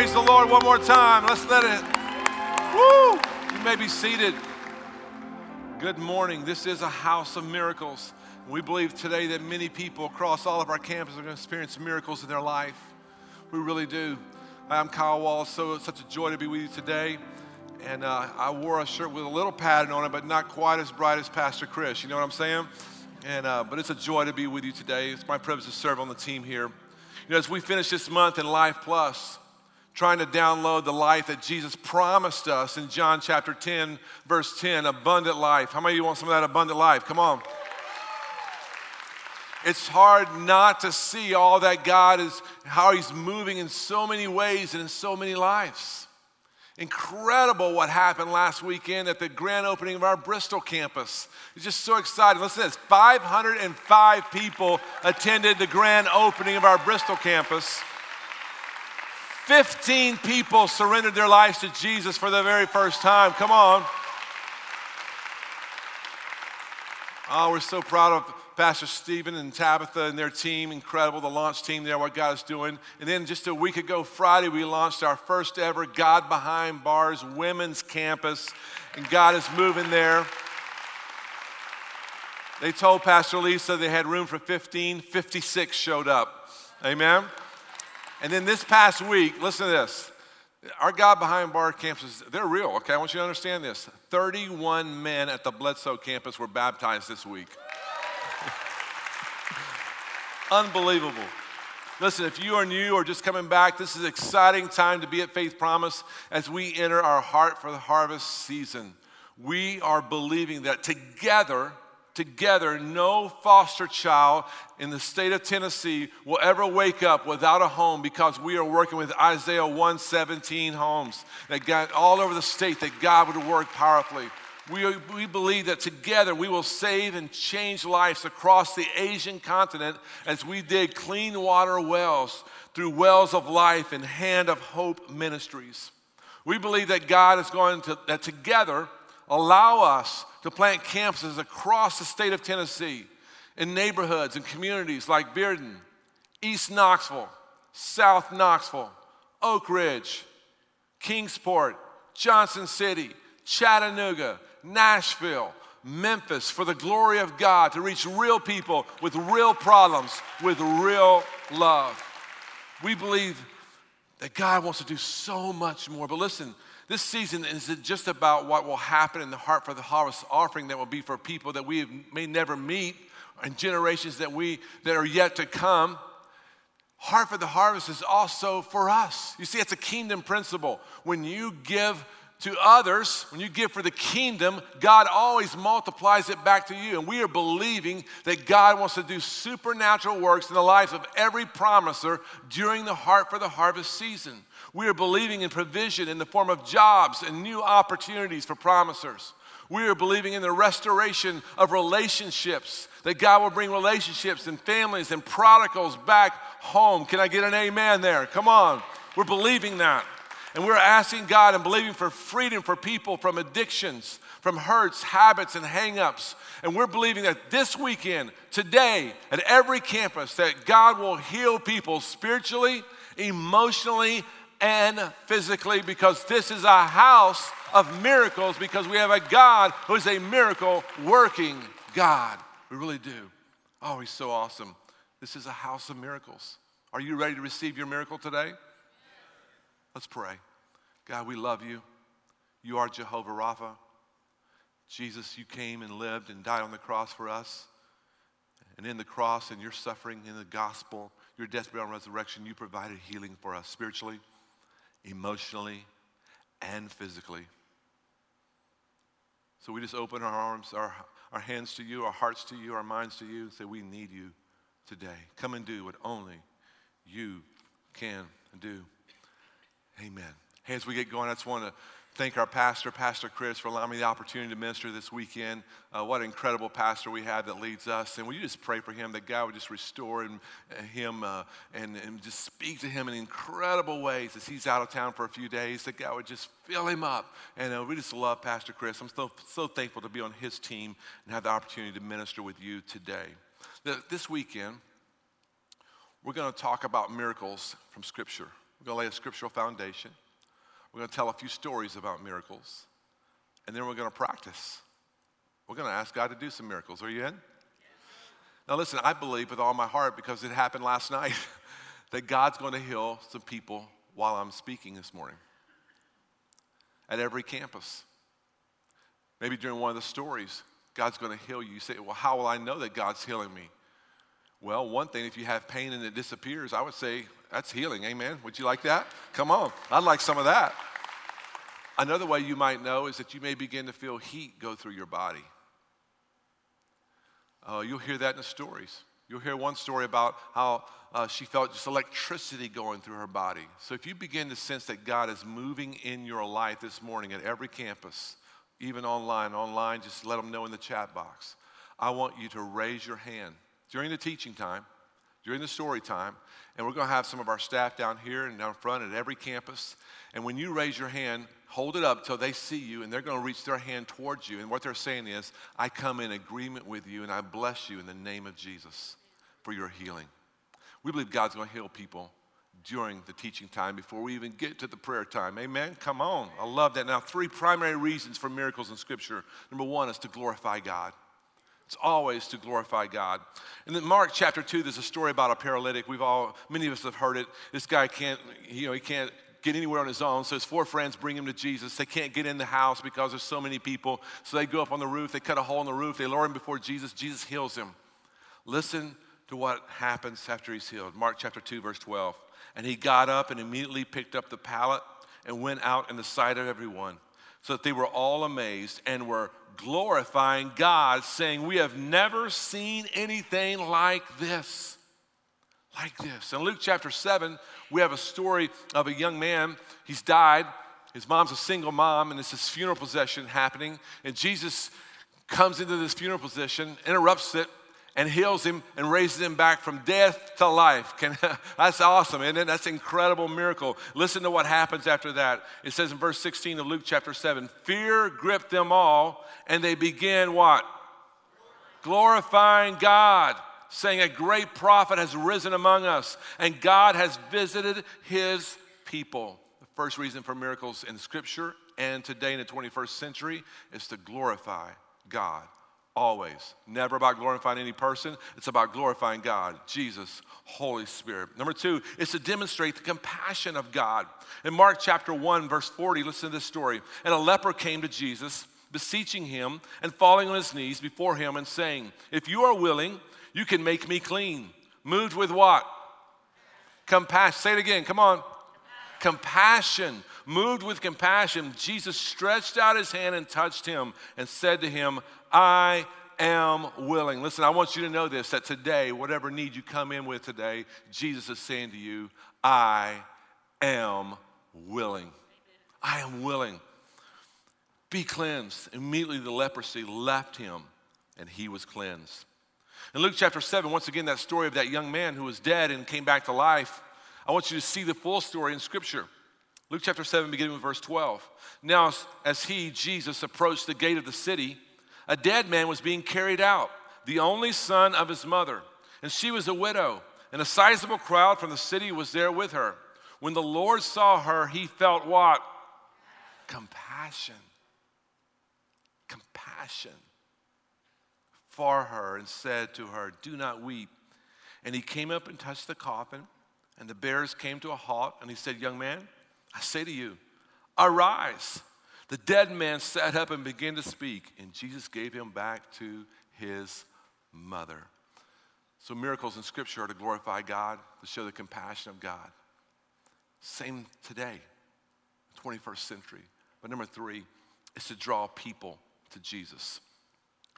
praise the Lord one more time. Let's let it. Woo! You may be seated. Good morning. This is a house of miracles. We believe today that many people across all of our campuses are going to experience miracles in their life. We really do. I'm Kyle Wall. So it's such a joy to be with you today. And uh, I wore a shirt with a little pattern on it, but not quite as bright as Pastor Chris. You know what I'm saying? And uh, but it's a joy to be with you today. It's my privilege to serve on the team here. You know, as we finish this month in Life Plus, trying to download the life that Jesus promised us in John chapter 10, verse 10, abundant life. How many of you want some of that abundant life? Come on. It's hard not to see all that God is, how He's moving in so many ways and in so many lives. Incredible what happened last weekend at the grand opening of our Bristol campus. It's just so exciting. Listen to this 505 people attended the grand opening of our Bristol campus. 15 people surrendered their lives to Jesus for the very first time. Come on. Oh, we're so proud of Pastor Stephen and Tabitha and their team, incredible, the launch team there, what God is doing. And then just a week ago, Friday, we launched our first ever God Behind Bars women's campus, and God is moving there. They told Pastor Lisa they had room for 15, 56 showed up. Amen. And then this past week, listen to this. Our God behind bar campuses, they're real, okay? I want you to understand this. 31 men at the Bledsoe campus were baptized this week. Unbelievable. Listen, if you are new or just coming back, this is an exciting time to be at Faith Promise as we enter our Heart for the Harvest season. We are believing that together, together, no foster child in the state of Tennessee will ever wake up without a home because we are working with Isaiah 117 homes that got all over the state that God would work powerfully. We, we believe that together we will save and change lives across the Asian continent as we dig clean water wells through Wells of Life and Hand of Hope ministries. We believe that God is going to, that together, allow us to plant campuses across the state of Tennessee in neighborhoods and communities like Bearden, East Knoxville, South Knoxville, Oak Ridge, Kingsport, Johnson City, Chattanooga, Nashville, Memphis for the glory of God to reach real people with real problems, with real love. We believe that God wants to do so much more. But listen, this season isn't just about what will happen in the Heart for the Harvest offering that will be for people that we may never meet and generations that we that are yet to come. Heart for the Harvest is also for us. You see, it's a kingdom principle. When you give to others, when you give for the kingdom, God always multiplies it back to you. And we are believing that God wants to do supernatural works in the lives of every promiser during the Heart for the Harvest season. We are believing in provision in the form of jobs and new opportunities for promisers. We are believing in the restoration of relationships, that God will bring relationships and families and prodigals back home. Can I get an amen there? Come on. We're believing that. And we're asking God and believing for freedom for people from addictions, from hurts, habits, and hangups. And we're believing that this weekend, today, at every campus, that God will heal people spiritually, emotionally, and physically because this is a house of miracles because we have a God who is a miracle working God. We really do. Oh, he's so awesome. This is a house of miracles. Are you ready to receive your miracle today? Let's pray. God, we love you. You are Jehovah Rapha. Jesus, you came and lived and died on the cross for us. And in the cross and your suffering in the gospel, your death, burial, and resurrection, you provided healing for us spiritually, emotionally, and physically. So we just open our arms, our, our hands to you, our hearts to you, our minds to you, and say, We need you today. Come and do what only you can do. Amen. Hey, as we get going, I just want to thank our pastor, Pastor Chris, for allowing me the opportunity to minister this weekend. Uh, what an incredible pastor we have that leads us. And will you just pray for him that God would just restore him, uh, him uh, and, and just speak to him in incredible ways as he's out of town for a few days, that God would just fill him up. And uh, we just love Pastor Chris. I'm so, so thankful to be on his team and have the opportunity to minister with you today. This weekend, we're going to talk about miracles from Scripture. We're going to lay a scriptural foundation. We're going to tell a few stories about miracles. And then we're going to practice. We're going to ask God to do some miracles. Are you in? Now, listen, I believe with all my heart because it happened last night that God's going to heal some people while I'm speaking this morning at every campus. Maybe during one of the stories, God's going to heal you. You say, Well, how will I know that God's healing me? Well, one thing, if you have pain and it disappears, I would say that's healing. Amen. Would you like that? Come on. I'd like some of that. Another way you might know is that you may begin to feel heat go through your body. Uh, you'll hear that in the stories. You'll hear one story about how uh, she felt just electricity going through her body. So if you begin to sense that God is moving in your life this morning at every campus, even online, online, just let them know in the chat box. I want you to raise your hand during the teaching time, during the story time, and we're going to have some of our staff down here and down front at every campus. And when you raise your hand, hold it up till they see you, and they're going to reach their hand towards you. And what they're saying is, I come in agreement with you, and I bless you in the name of Jesus for your healing. We believe God's going to heal people during the teaching time before we even get to the prayer time. Amen? Come on. I love that. Now, three primary reasons for miracles in Scripture. Number one is to glorify God. It's always to glorify God. And then Mark chapter 2, there's a story about a paralytic. We've all, many of us have heard it. This guy can't, you know, he can't get anywhere on his own. So his four friends bring him to Jesus. They can't get in the house because there's so many people. So they go up on the roof, they cut a hole in the roof, they lower him before Jesus. Jesus heals him. Listen to what happens after he's healed. Mark chapter 2, verse 12. And he got up and immediately picked up the pallet and went out in the sight of everyone, so that they were all amazed and were glorifying God, saying, We have never seen anything like this. Like this. In Luke chapter 7, we have a story of a young man. He's died. His mom's a single mom, and it's his funeral procession happening. And Jesus comes into this funeral procession, interrupts it, and heals him and raises him back from death to life. Can, that's awesome, isn't it? That's an incredible miracle. Listen to what happens after that. It says in verse 16 of Luke chapter 7 Fear gripped them all, and they began what? Glorifying God, saying, A great prophet has risen among us, and God has visited his people. The first reason for miracles in Scripture and today in the 21st century is to glorify God. Always. Never about glorifying any person. It's about glorifying God, Jesus, Holy Spirit. Number two, it's to demonstrate the compassion of God. In Mark chapter 1, verse 40, listen to this story. And a leper came to Jesus, beseeching him and falling on his knees before him and saying, If you are willing, you can make me clean. Moved with what? Compassion. Say it again. Come on. Compassion. Moved with compassion, Jesus stretched out his hand and touched him and said to him, I am willing. Listen, I want you to know this that today, whatever need you come in with today, Jesus is saying to you, I am willing. I am willing. Be cleansed. Immediately the leprosy left him and he was cleansed. In Luke chapter 7, once again, that story of that young man who was dead and came back to life, I want you to see the full story in Scripture. Luke chapter 7, beginning with verse 12. Now, as he, Jesus, approached the gate of the city, a dead man was being carried out, the only son of his mother. And she was a widow, and a sizable crowd from the city was there with her. When the Lord saw her, he felt what? Compassion. Compassion for her and said to her, Do not weep. And he came up and touched the coffin, and the bearers came to a halt, and he said, Young man, I say to you, arise. The dead man sat up and began to speak, and Jesus gave him back to his mother. So, miracles in Scripture are to glorify God, to show the compassion of God. Same today, 21st century. But number three is to draw people to Jesus.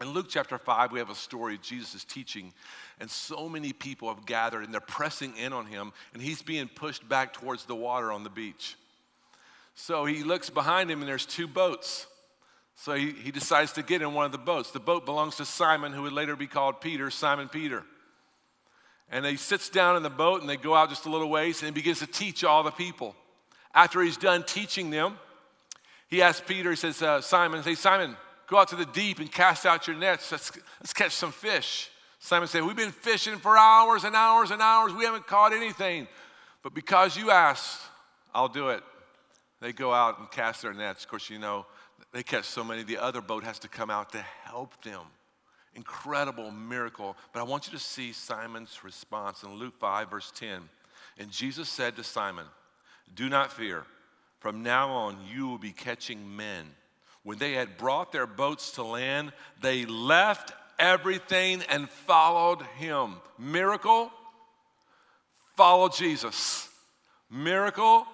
In Luke chapter 5, we have a story of Jesus teaching, and so many people have gathered and they're pressing in on him, and he's being pushed back towards the water on the beach. So he looks behind him and there's two boats. So he, he decides to get in one of the boats. The boat belongs to Simon, who would later be called Peter, Simon Peter. And he sits down in the boat and they go out just a little ways and he begins to teach all the people. After he's done teaching them, he asks Peter, he says, uh, Simon, say, Simon, go out to the deep and cast out your nets. Let's, let's catch some fish. Simon said, We've been fishing for hours and hours and hours. We haven't caught anything. But because you asked, I'll do it. They go out and cast their nets. Of course, you know, they catch so many, the other boat has to come out to help them. Incredible miracle. But I want you to see Simon's response in Luke 5, verse 10. And Jesus said to Simon, Do not fear. From now on, you will be catching men. When they had brought their boats to land, they left everything and followed him. Miracle, follow Jesus. Miracle,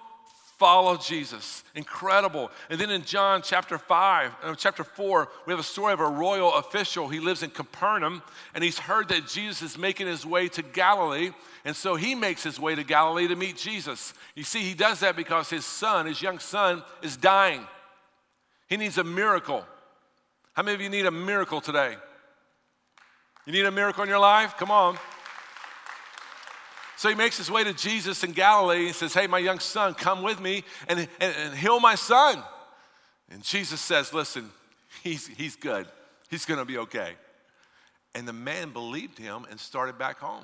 follow Jesus. Incredible. And then in John chapter 5, uh, chapter 4, we have a story of a royal official. He lives in Capernaum and he's heard that Jesus is making his way to Galilee. And so he makes his way to Galilee to meet Jesus. You see, he does that because his son, his young son, is dying. He needs a miracle. How many of you need a miracle today? You need a miracle in your life? Come on. So he makes his way to Jesus in Galilee and says, Hey, my young son, come with me and, and, and heal my son. And Jesus says, Listen, he's, he's good. He's going to be okay. And the man believed him and started back home.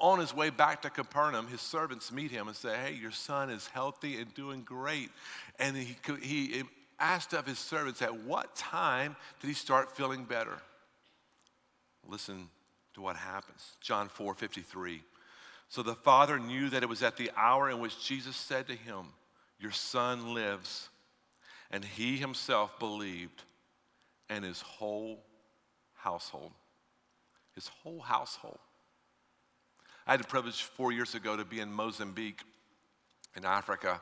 On his way back to Capernaum, his servants meet him and say, Hey, your son is healthy and doing great. And he, he asked of his servants, At what time did he start feeling better? Listen to what happens. John 4 53. So the father knew that it was at the hour in which Jesus said to him, Your son lives. And he himself believed, and his whole household. His whole household. I had the privilege four years ago to be in Mozambique in Africa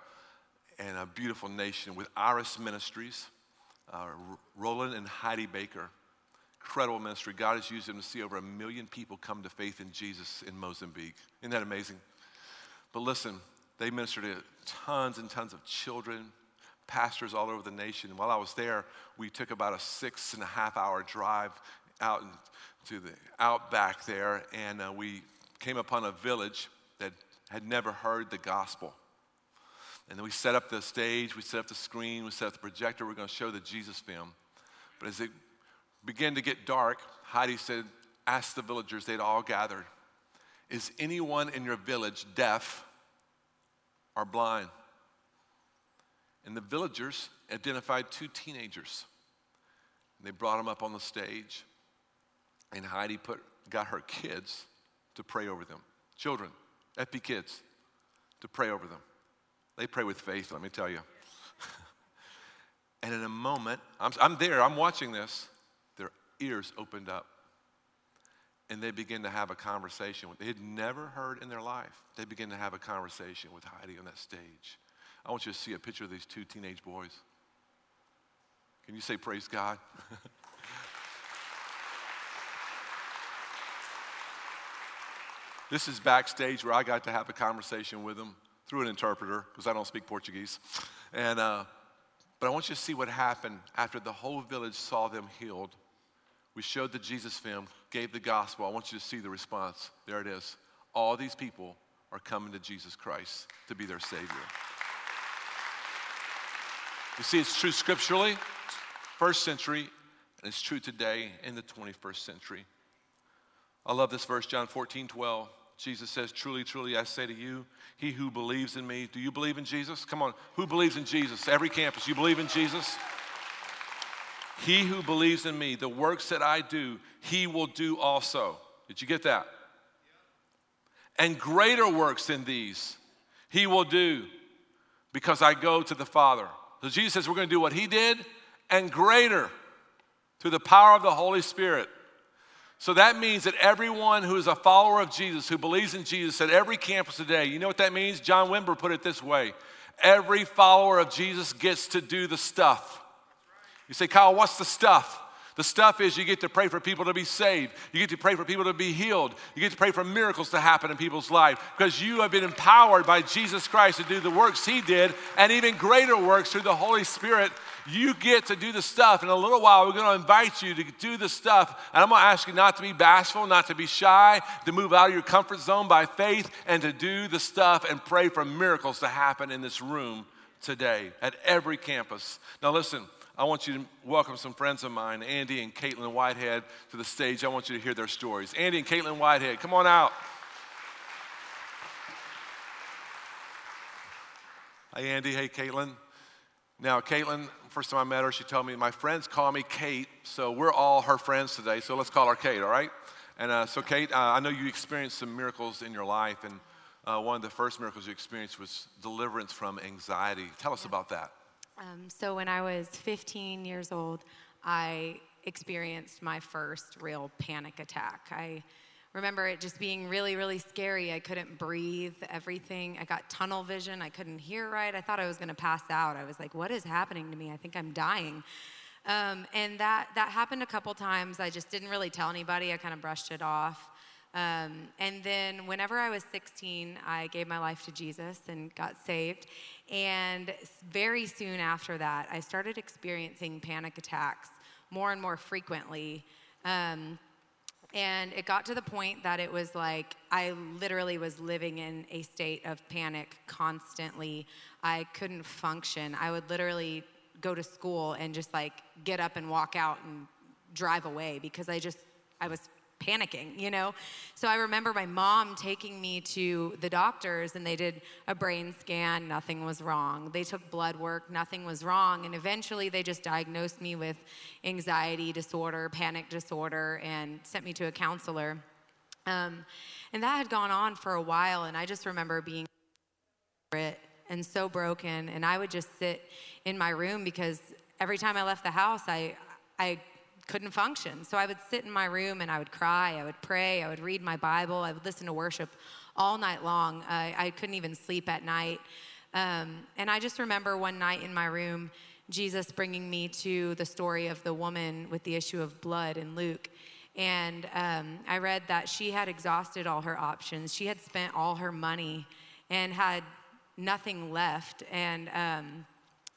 and a beautiful nation with Iris Ministries, uh, Rolland and Heidi Baker incredible ministry. God has used him to see over a million people come to faith in Jesus in Mozambique. Isn't that amazing? But listen, they ministered to tons and tons of children, pastors all over the nation. While I was there, we took about a six and a half hour drive out to the outback there, and uh, we came upon a village that had never heard the gospel. And then we set up the stage, we set up the screen, we set up the projector. We're going to show the Jesus film. But as it began to get dark, Heidi said, Ask the villagers, they'd all gathered. Is anyone in your village deaf or blind? And the villagers identified two teenagers. They brought them up on the stage. And Heidi put, got her kids to pray over them. Children, FP kids, to pray over them. They pray with faith, let me tell you. and in a moment, I'm, I'm there, I'm watching this ears opened up and they begin to have a conversation. They had never heard in their life. They begin to have a conversation with Heidi on that stage. I want you to see a picture of these two teenage boys. Can you say, Praise God? this is backstage where I got to have a conversation with them through an interpreter because I don't speak Portuguese. And, uh, but I want you to see what happened after the whole village saw them healed we showed the Jesus film, gave the gospel. I want you to see the response. There it is. All these people are coming to Jesus Christ to be their Savior. You see, it's true scripturally, first century, and it's true today in the 21st century. I love this verse, John 14, 12. Jesus says, Truly, truly, I say to you, he who believes in me, do you believe in Jesus? Come on, who believes in Jesus? Every campus, you believe in Jesus? He who believes in me, the works that I do, he will do also. Did you get that? And greater works than these he will do because I go to the Father. So Jesus says we're going to do what he did and greater through the power of the Holy Spirit. So that means that everyone who is a follower of Jesus, who believes in Jesus at every campus today, you know what that means? John Wimber put it this way every follower of Jesus gets to do the stuff. You say, Kyle, what's the stuff? The stuff is you get to pray for people to be saved. You get to pray for people to be healed. You get to pray for miracles to happen in people's life because you have been empowered by Jesus Christ to do the works He did and even greater works through the Holy Spirit. You get to do the stuff. In a little while, we're going to invite you to do the stuff. And I'm going to ask you not to be bashful, not to be shy, to move out of your comfort zone by faith, and to do the stuff and pray for miracles to happen in this room today at every campus. Now, listen. I want you to welcome some friends of mine, Andy and Caitlin Whitehead, to the stage. I want you to hear their stories. Andy and Caitlin Whitehead, come on out. Hey, Andy. Hey, Caitlin. Now, Caitlin, first time I met her, she told me, my friends call me Kate, so we're all her friends today, so let's call her Kate, all right? And uh, so, Kate, uh, I know you experienced some miracles in your life, and uh, one of the first miracles you experienced was deliverance from anxiety. Tell us about that. Um, so, when I was 15 years old, I experienced my first real panic attack. I remember it just being really, really scary. I couldn't breathe, everything. I got tunnel vision. I couldn't hear right. I thought I was going to pass out. I was like, what is happening to me? I think I'm dying. Um, and that, that happened a couple times. I just didn't really tell anybody. I kind of brushed it off. Um, and then, whenever I was 16, I gave my life to Jesus and got saved. And very soon after that, I started experiencing panic attacks more and more frequently. Um, and it got to the point that it was like I literally was living in a state of panic constantly. I couldn't function. I would literally go to school and just like get up and walk out and drive away because I just, I was panicking, you know? So I remember my mom taking me to the doctors and they did a brain scan, nothing was wrong. They took blood work, nothing was wrong. And eventually they just diagnosed me with anxiety disorder, panic disorder, and sent me to a counselor. Um, and that had gone on for a while, and I just remember being and so broken. And I would just sit in my room because every time I left the house, I, I couldn't function. So I would sit in my room and I would cry, I would pray, I would read my Bible, I would listen to worship all night long. I, I couldn't even sleep at night. Um, and I just remember one night in my room, Jesus bringing me to the story of the woman with the issue of blood in Luke. And um, I read that she had exhausted all her options. She had spent all her money and had nothing left. And um,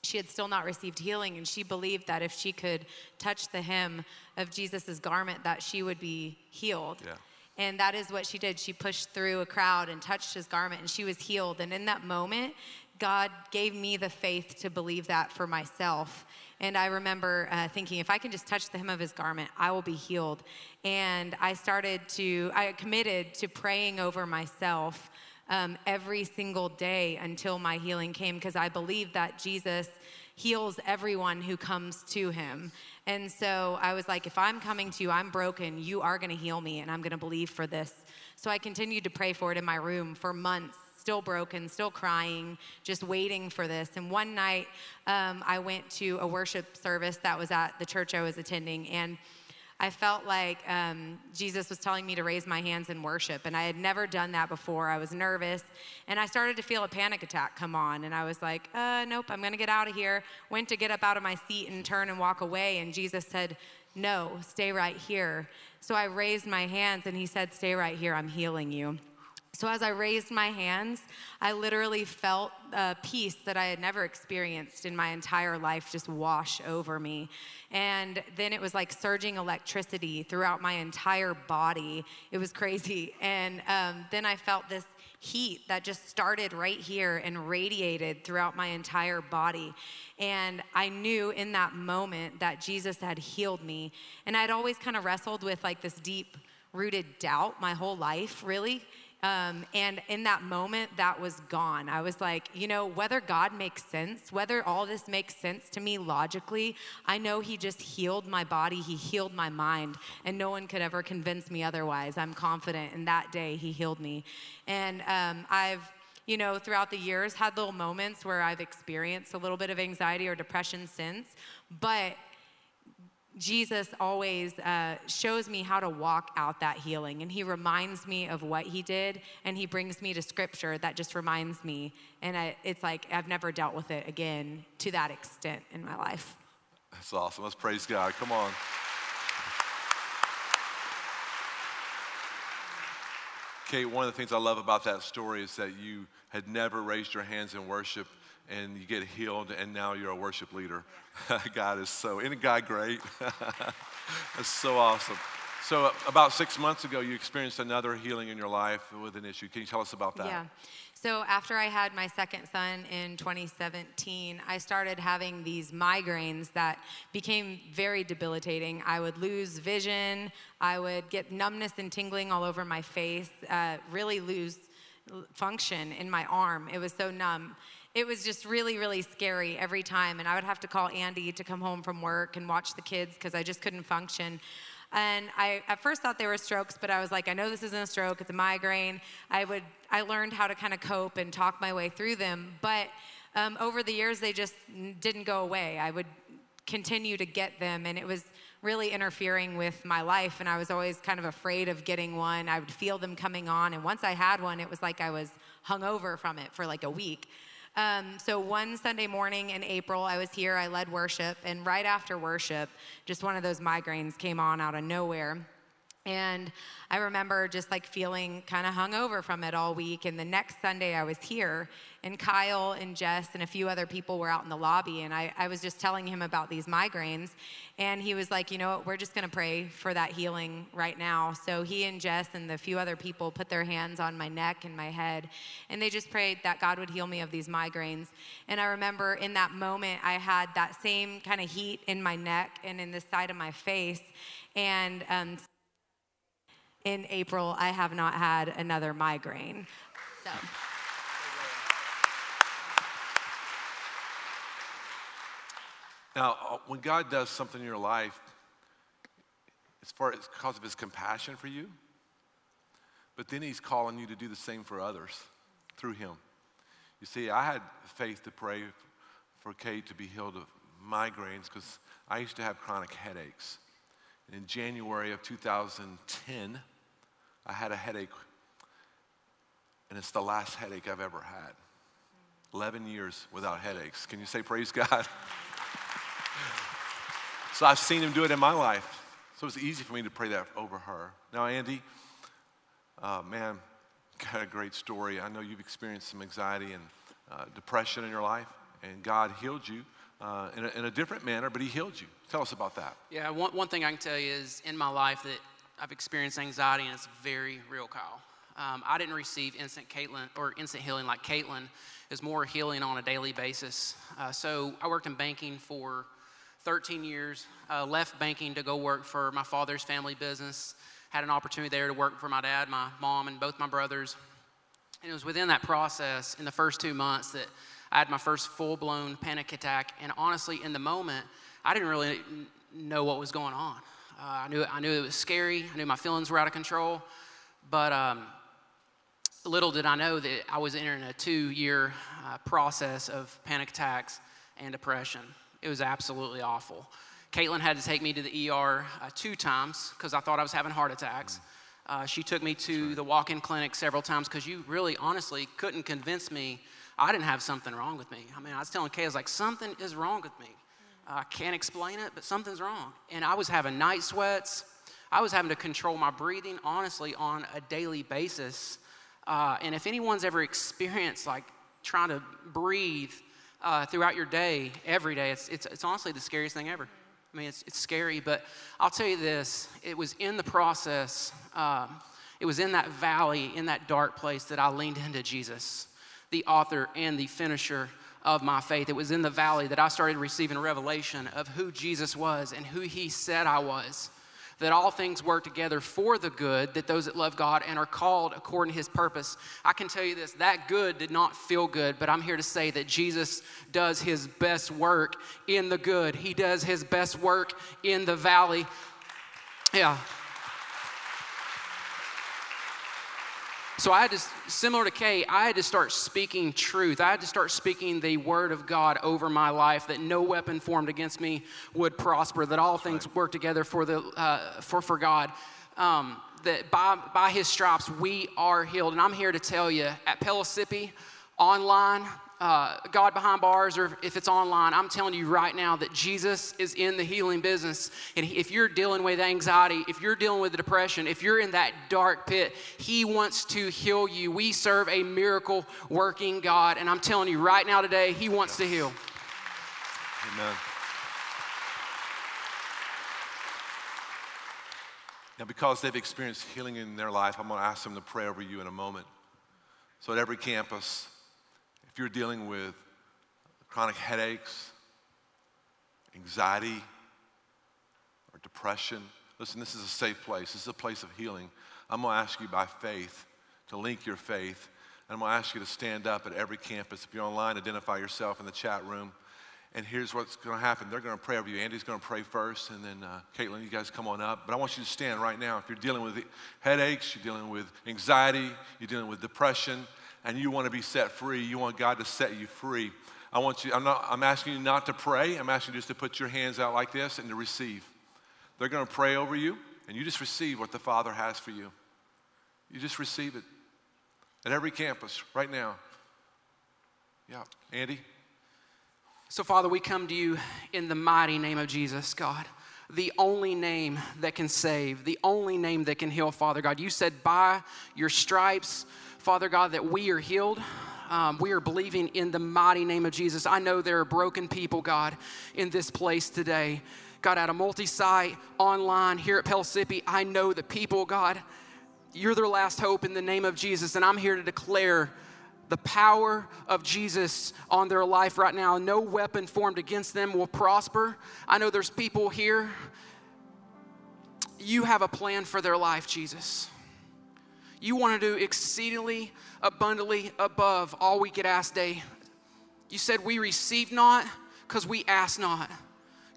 she had still not received healing and she believed that if she could touch the hem of jesus' garment that she would be healed. Yeah. and that is what she did. She pushed through a crowd and touched his garment and she was healed. And in that moment god gave me the faith to believe that for myself. And i remember uh, thinking if i can just touch the hem of his garment i will be healed. And i started to i committed to praying over myself um, every single day until my healing came because I believe that Jesus heals everyone who comes to him. And so I was like, if I'm coming to you, I'm broken, you are going to heal me, and I'm going to believe for this. So I continued to pray for it in my room for months still broken, still crying, just waiting for this. And one night, um, I went to a worship service that was at the church I was attending, and I felt like um, Jesus was telling me to raise my hands in worship, and I had never done that before. I was nervous, and I started to feel a panic attack come on, and I was like, uh, nope, I'm gonna get out of here. Went to get up out of my seat and turn and walk away, and Jesus said, no, stay right here. So I raised my hands, and he said, stay right here, I'm healing you. So, as I raised my hands, I literally felt a peace that I had never experienced in my entire life just wash over me. And then it was like surging electricity throughout my entire body. It was crazy. And um, then I felt this heat that just started right here and radiated throughout my entire body. And I knew in that moment that Jesus had healed me. And I'd always kind of wrestled with like this deep rooted doubt my whole life, really. Um, and in that moment, that was gone. I was like, you know, whether God makes sense, whether all this makes sense to me logically, I know He just healed my body, He healed my mind, and no one could ever convince me otherwise. I'm confident in that day He healed me. And um, I've you know, throughout the years, had little moments where I've experienced a little bit of anxiety or depression since, but Jesus always uh, shows me how to walk out that healing. And he reminds me of what he did. And he brings me to scripture that just reminds me. And I, it's like I've never dealt with it again to that extent in my life. That's awesome. Let's praise God. Come on. Kate, one of the things I love about that story is that you had never raised your hands in worship and you get healed, and now you're a worship leader. God is so, isn't God great? That's so awesome. So, about six months ago, you experienced another healing in your life with an issue. Can you tell us about that? Yeah. So, after I had my second son in 2017, I started having these migraines that became very debilitating. I would lose vision, I would get numbness and tingling all over my face, uh, really lose function in my arm. It was so numb. It was just really, really scary every time. And I would have to call Andy to come home from work and watch the kids because I just couldn't function. And I at first thought they were strokes, but I was like, I know this isn't a stroke, it's a migraine. I would I learned how to kind of cope and talk my way through them. But um, over the years, they just didn't go away. I would continue to get them, and it was really interfering with my life. And I was always kind of afraid of getting one. I would feel them coming on, and once I had one, it was like I was hungover from it for like a week. Um, so one Sunday morning in April, I was here, I led worship, and right after worship, just one of those migraines came on out of nowhere. And I remember just like feeling kind of hungover from it all week. And the next Sunday I was here, and Kyle and Jess and a few other people were out in the lobby. And I, I was just telling him about these migraines. And he was like, you know what, we're just going to pray for that healing right now. So he and Jess and the few other people put their hands on my neck and my head. And they just prayed that God would heal me of these migraines. And I remember in that moment, I had that same kind of heat in my neck and in the side of my face. And um, in April, I have not had another migraine. So. Now, uh, when God does something in your life, as far as because of his compassion for you, but then he's calling you to do the same for others through him. You see, I had faith to pray for Kate to be healed of migraines because I used to have chronic headaches. In January of 2010, I had a headache, and it's the last headache I've ever had. 11 years without headaches. Can you say praise God? so I've seen him do it in my life. So it's easy for me to pray that over her. Now, Andy, uh, man, got a great story. I know you've experienced some anxiety and uh, depression in your life, and God healed you uh, in, a, in, a, different manner, but He healed you. Tell us about that. Yeah, one, one thing I can tell you is in my life that I've experienced anxiety, and it's very real, Kyle. Um, I didn't receive instant Caitlin or instant healing like Caitlin is more healing on a daily basis. Uh, so I worked in banking for 13 years, uh, left banking to go work for my father's family business. Had an opportunity there to work for my dad, my mom, and both my brothers. And it was within that process, in the first two months, that I had my first full blown panic attack. And honestly, in the moment, I didn't really know what was going on. Uh, I, knew, I knew it was scary. I knew my feelings were out of control. But um, little did I know that I was entering a two year uh, process of panic attacks and depression. It was absolutely awful. Caitlin had to take me to the ER uh, two times because I thought I was having heart attacks. Uh, she took me to the walk in clinic several times because you really honestly couldn't convince me I didn't have something wrong with me. I mean, I was telling Kay, I was like, something is wrong with me. I can't explain it, but something's wrong. And I was having night sweats. I was having to control my breathing, honestly, on a daily basis. Uh, and if anyone's ever experienced like trying to breathe uh, throughout your day, every day, it's, it's, it's honestly the scariest thing ever. I mean, it's, it's scary, but I'll tell you this it was in the process, um, it was in that valley, in that dark place that I leaned into Jesus, the author and the finisher of my faith. It was in the valley that I started receiving revelation of who Jesus was and who he said I was. That all things work together for the good, that those that love God and are called according to his purpose. I can tell you this that good did not feel good, but I'm here to say that Jesus does his best work in the good. He does his best work in the valley. Yeah. So I had to, similar to Kay, I had to start speaking truth. I had to start speaking the word of God over my life that no weapon formed against me would prosper, that all things work together for, the, uh, for, for God. Um, that by, by his stripes we are healed. And I'm here to tell you at Pellissippi, online, uh, God behind bars or if it's online, I'm telling you right now that Jesus is in the healing business. And if you're dealing with anxiety, if you're dealing with depression, if you're in that dark pit, He wants to heal you. We serve a miracle working God. And I'm telling you right now today, He wants to heal. Amen. Now, because they've experienced healing in their life, I'm going to ask them to pray over you in a moment. So, at every campus, if you're dealing with chronic headaches, anxiety, or depression, listen, this is a safe place. This is a place of healing. I'm going to ask you by faith to link your faith And I'm going to ask you to stand up at every campus. If you're online, identify yourself in the chat room. And here's what's going to happen. They're going to pray over you. Andy's going to pray first, and then uh, Caitlin, you guys come on up. But I want you to stand right now. If you're dealing with headaches, you're dealing with anxiety, you're dealing with depression, and you want to be set free, you want God to set you free. I want you, I'm, not, I'm asking you not to pray. I'm asking you just to put your hands out like this and to receive. They're going to pray over you, and you just receive what the Father has for you. You just receive it at every campus right now. Yeah, Andy? So, Father, we come to you in the mighty name of Jesus, God. The only name that can save, the only name that can heal, Father God. You said, by your stripes, Father God, that we are healed. Um, we are believing in the mighty name of Jesus. I know there are broken people, God, in this place today. God, at a multi site, online, here at Pellissippi, I know the people, God, you're their last hope in the name of Jesus. And I'm here to declare the power of Jesus on their life right now. No weapon formed against them will prosper. I know there's people here. You have a plan for their life, Jesus. You want to do exceedingly abundantly above all we could ask day. You said we receive not because we ask not.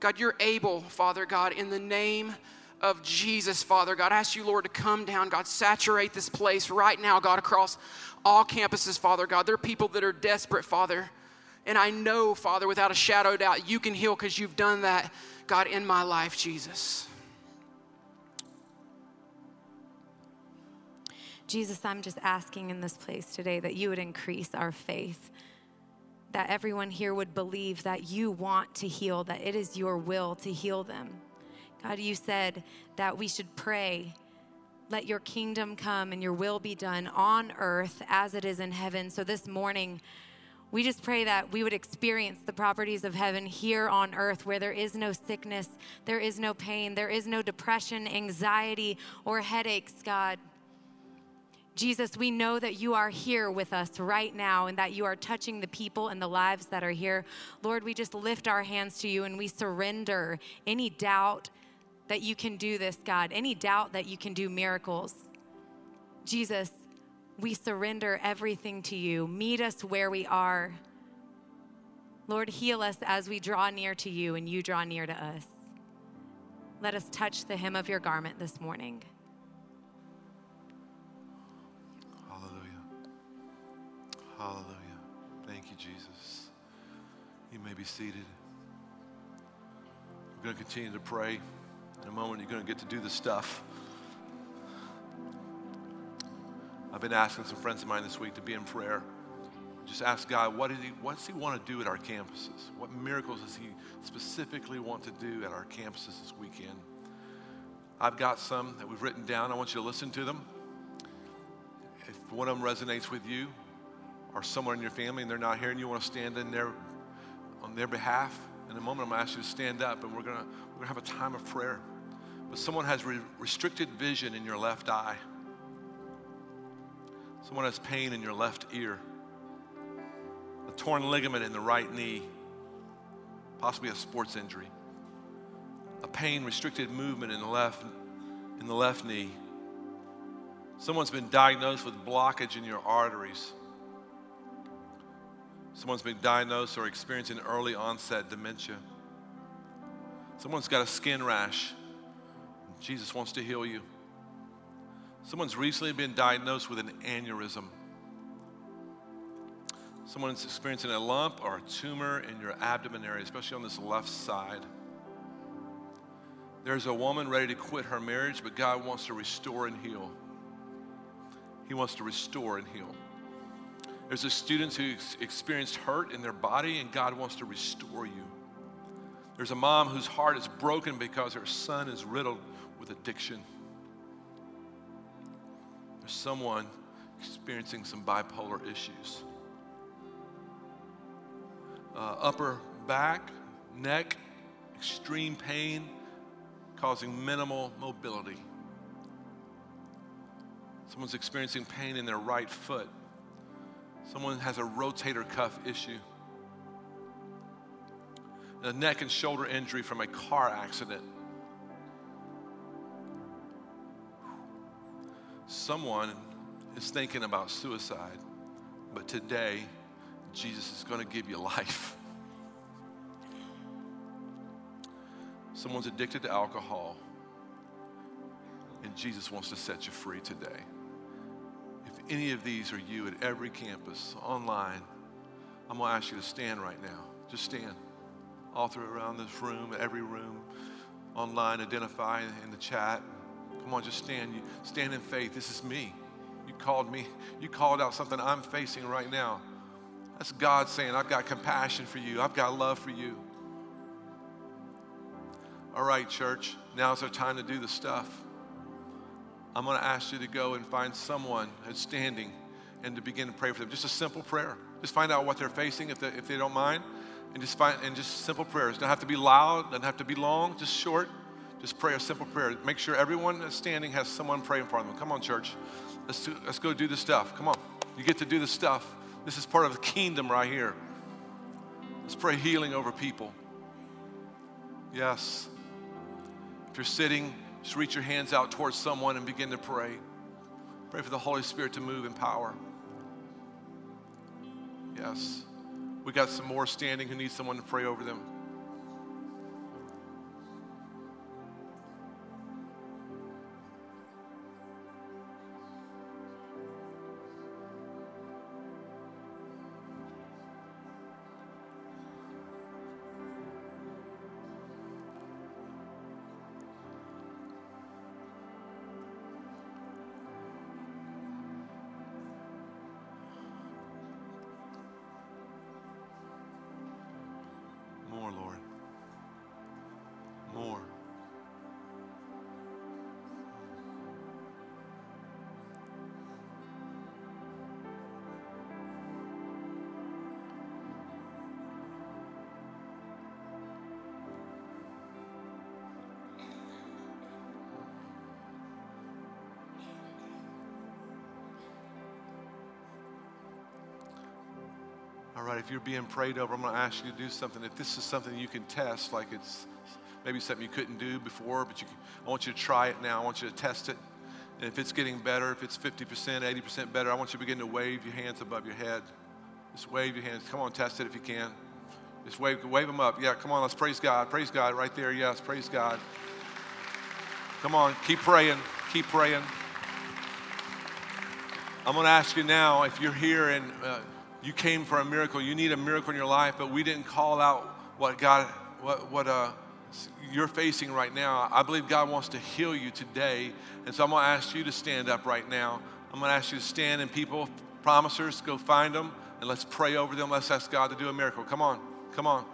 God, you're able, Father God, in the name of Jesus, Father God. I ask you, Lord, to come down, God, saturate this place right now, God, across all campuses, Father God. There are people that are desperate, Father. And I know, Father, without a shadow of doubt, you can heal because you've done that, God, in my life, Jesus. Jesus, I'm just asking in this place today that you would increase our faith, that everyone here would believe that you want to heal, that it is your will to heal them. God, you said that we should pray, let your kingdom come and your will be done on earth as it is in heaven. So this morning, we just pray that we would experience the properties of heaven here on earth where there is no sickness, there is no pain, there is no depression, anxiety, or headaches, God. Jesus, we know that you are here with us right now and that you are touching the people and the lives that are here. Lord, we just lift our hands to you and we surrender any doubt that you can do this, God, any doubt that you can do miracles. Jesus, we surrender everything to you. Meet us where we are. Lord, heal us as we draw near to you and you draw near to us. Let us touch the hem of your garment this morning. Hallelujah. Thank you, Jesus. You may be seated. We're going to continue to pray. In a moment, you're going to get to do the stuff. I've been asking some friends of mine this week to be in prayer. Just ask God, what, he, what does He want to do at our campuses? What miracles does He specifically want to do at our campuses this weekend? I've got some that we've written down. I want you to listen to them. If one of them resonates with you, or someone in your family and they're not here and you want to stand in their on their behalf, in a moment I'm going to ask you to stand up and we're going to, we're going to have a time of prayer. But someone has re- restricted vision in your left eye. Someone has pain in your left ear. A torn ligament in the right knee. Possibly a sports injury. A pain restricted movement in the left in the left knee. Someone's been diagnosed with blockage in your arteries. Someone's been diagnosed or experiencing early onset dementia. Someone's got a skin rash. Jesus wants to heal you. Someone's recently been diagnosed with an aneurysm. Someone's experiencing a lump or a tumor in your abdomen area, especially on this left side. There's a woman ready to quit her marriage, but God wants to restore and heal. He wants to restore and heal. There's a students who experienced hurt in their body, and God wants to restore you. There's a mom whose heart is broken because her son is riddled with addiction. There's someone experiencing some bipolar issues. Uh, upper back, neck, extreme pain, causing minimal mobility. Someone's experiencing pain in their right foot Someone has a rotator cuff issue, a neck and shoulder injury from a car accident. Someone is thinking about suicide. But today, Jesus is going to give you life. Someone's addicted to alcohol, and Jesus wants to set you free today. Any of these are you at every campus, online, I'm going to ask you to stand right now. Just stand. All through around this room, every room, online, identify in the chat. Come on, just stand. You stand in faith. This is me. You called me. You called out something I'm facing right now. That's God saying, I've got compassion for you. I've got love for you. All right, church, now's our time to do the stuff. I'm going to ask you to go and find someone who's standing and to begin to pray for them. Just a simple prayer. Just find out what they're facing if they, if they don't mind. And just find and just simple prayers. Don't have to be loud, doesn't have to be long, just short. Just pray a simple prayer. Make sure everyone that's standing has someone praying for them. Come on, church. Let's, do, let's go do the stuff. Come on. You get to do the stuff. This is part of the kingdom right here. Let's pray healing over people. Yes. If you're sitting, just reach your hands out towards someone and begin to pray. Pray for the Holy Spirit to move in power. Yes. We got some more standing who need someone to pray over them. All right, if you're being prayed over, I'm going to ask you to do something. If this is something you can test, like it's maybe something you couldn't do before, but you I want you to try it now. I want you to test it. And if it's getting better, if it's 50%, 80% better, I want you to begin to wave your hands above your head. Just wave your hands. Come on, test it if you can. Just wave, wave them up. Yeah, come on, let's praise God. Praise God right there. Yes, praise God. Come on, keep praying. Keep praying. I'm going to ask you now if you're here and uh, you came for a miracle. You need a miracle in your life, but we didn't call out what God, what, what uh, you're facing right now. I believe God wants to heal you today. And so I'm going to ask you to stand up right now. I'm going to ask you to stand and people, promisers, go find them and let's pray over them. Let's ask God to do a miracle. Come on, come on.